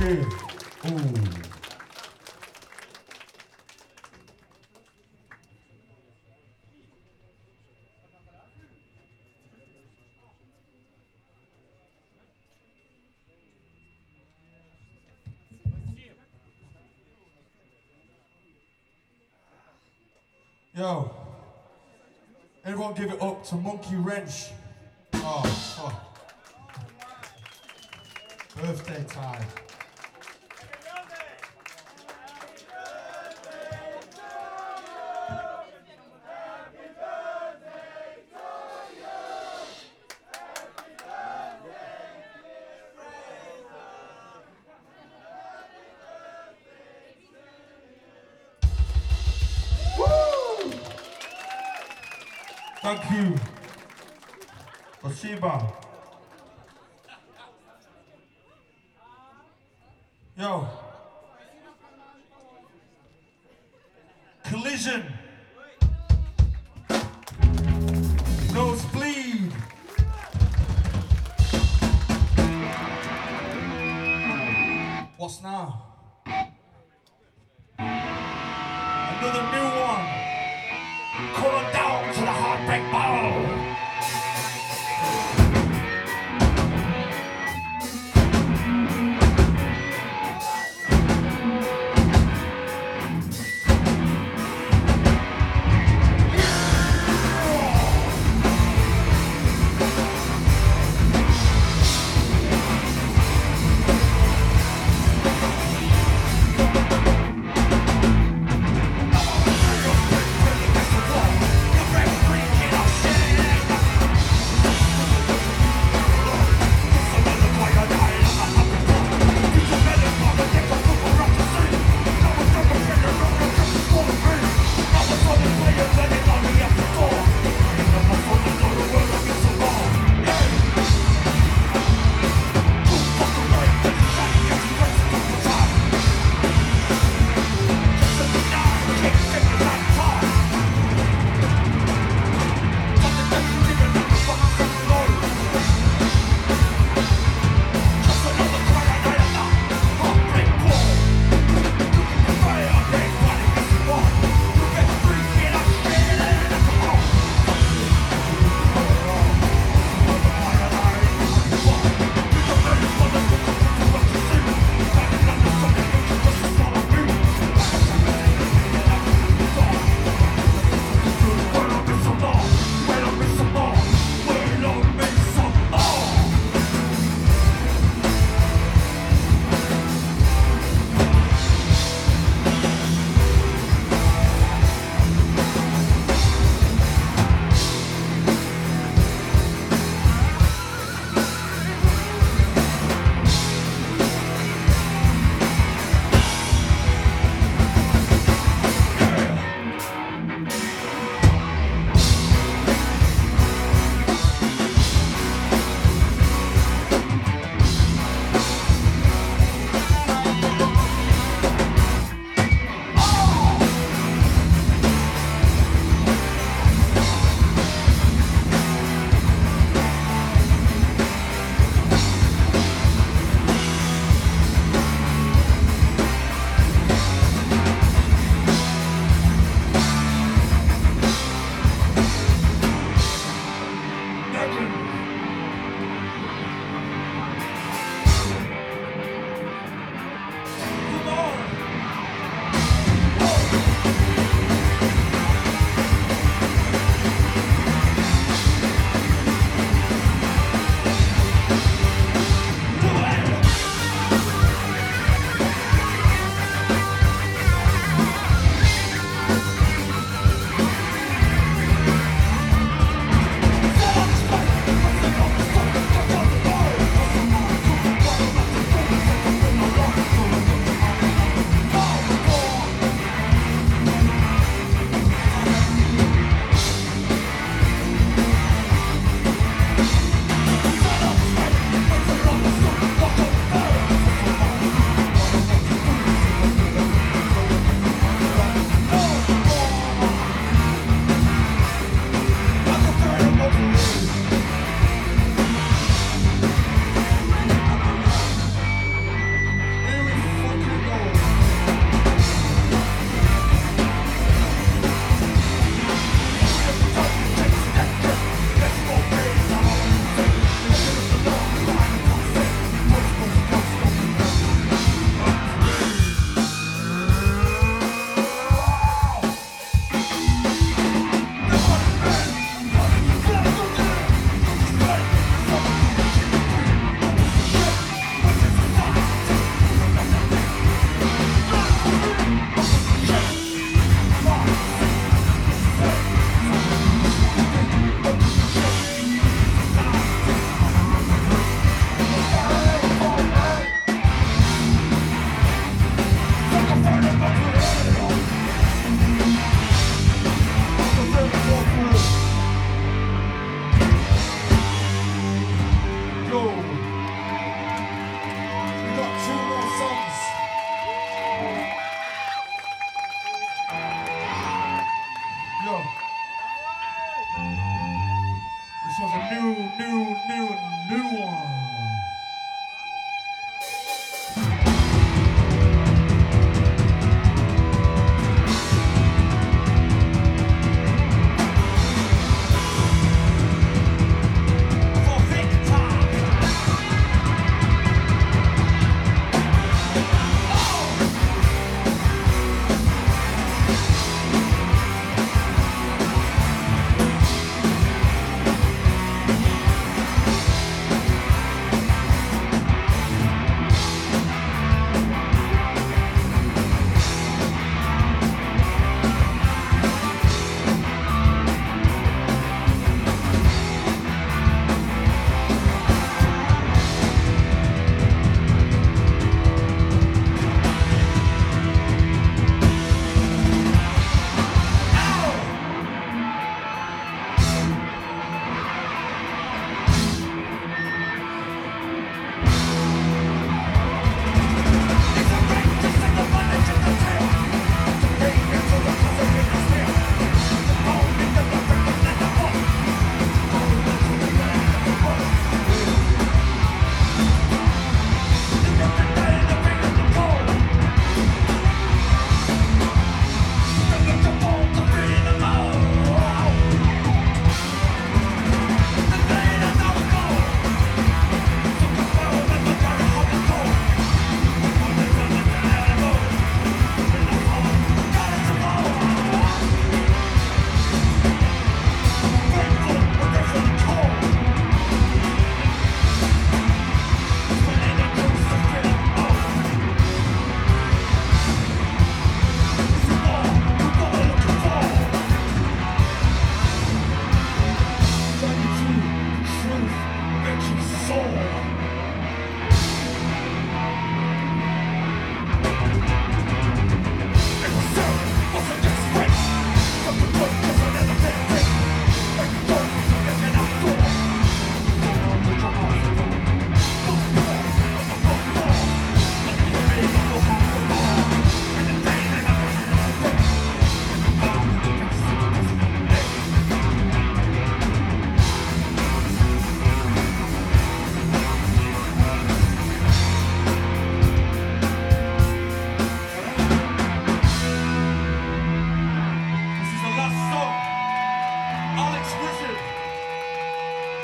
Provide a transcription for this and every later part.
two. Yo, everyone give it up to Monkey Wrench. Oh, fuck. Birthday time. Thank you. Toshiba.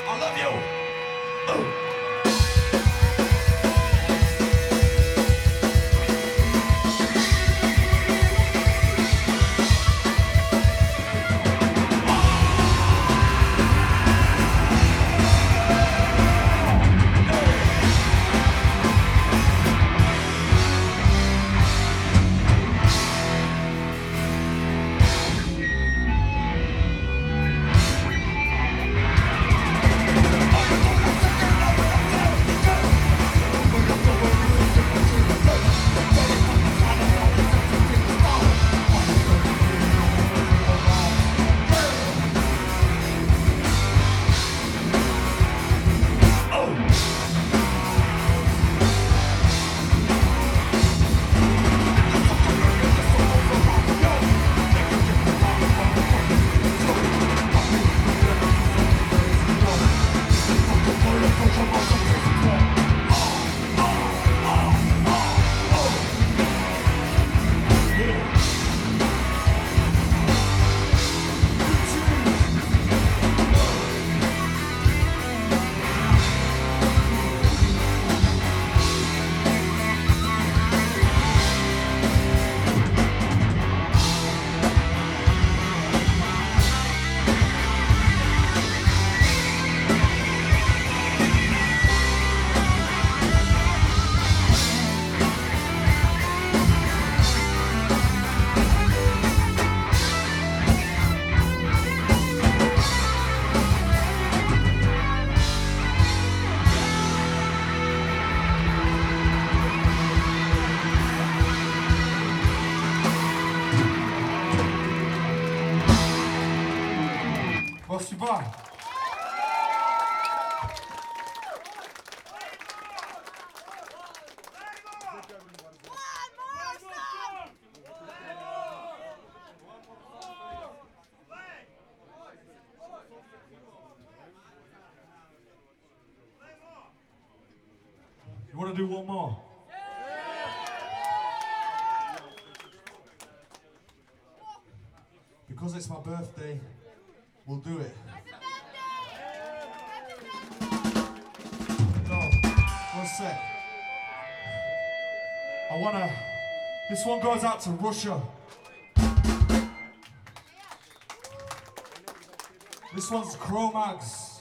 I love you. Oh. Do one more? Because it's my birthday, we'll do it. No, one sec. I wanna. This one goes out to Russia. This one's Cro-Mags.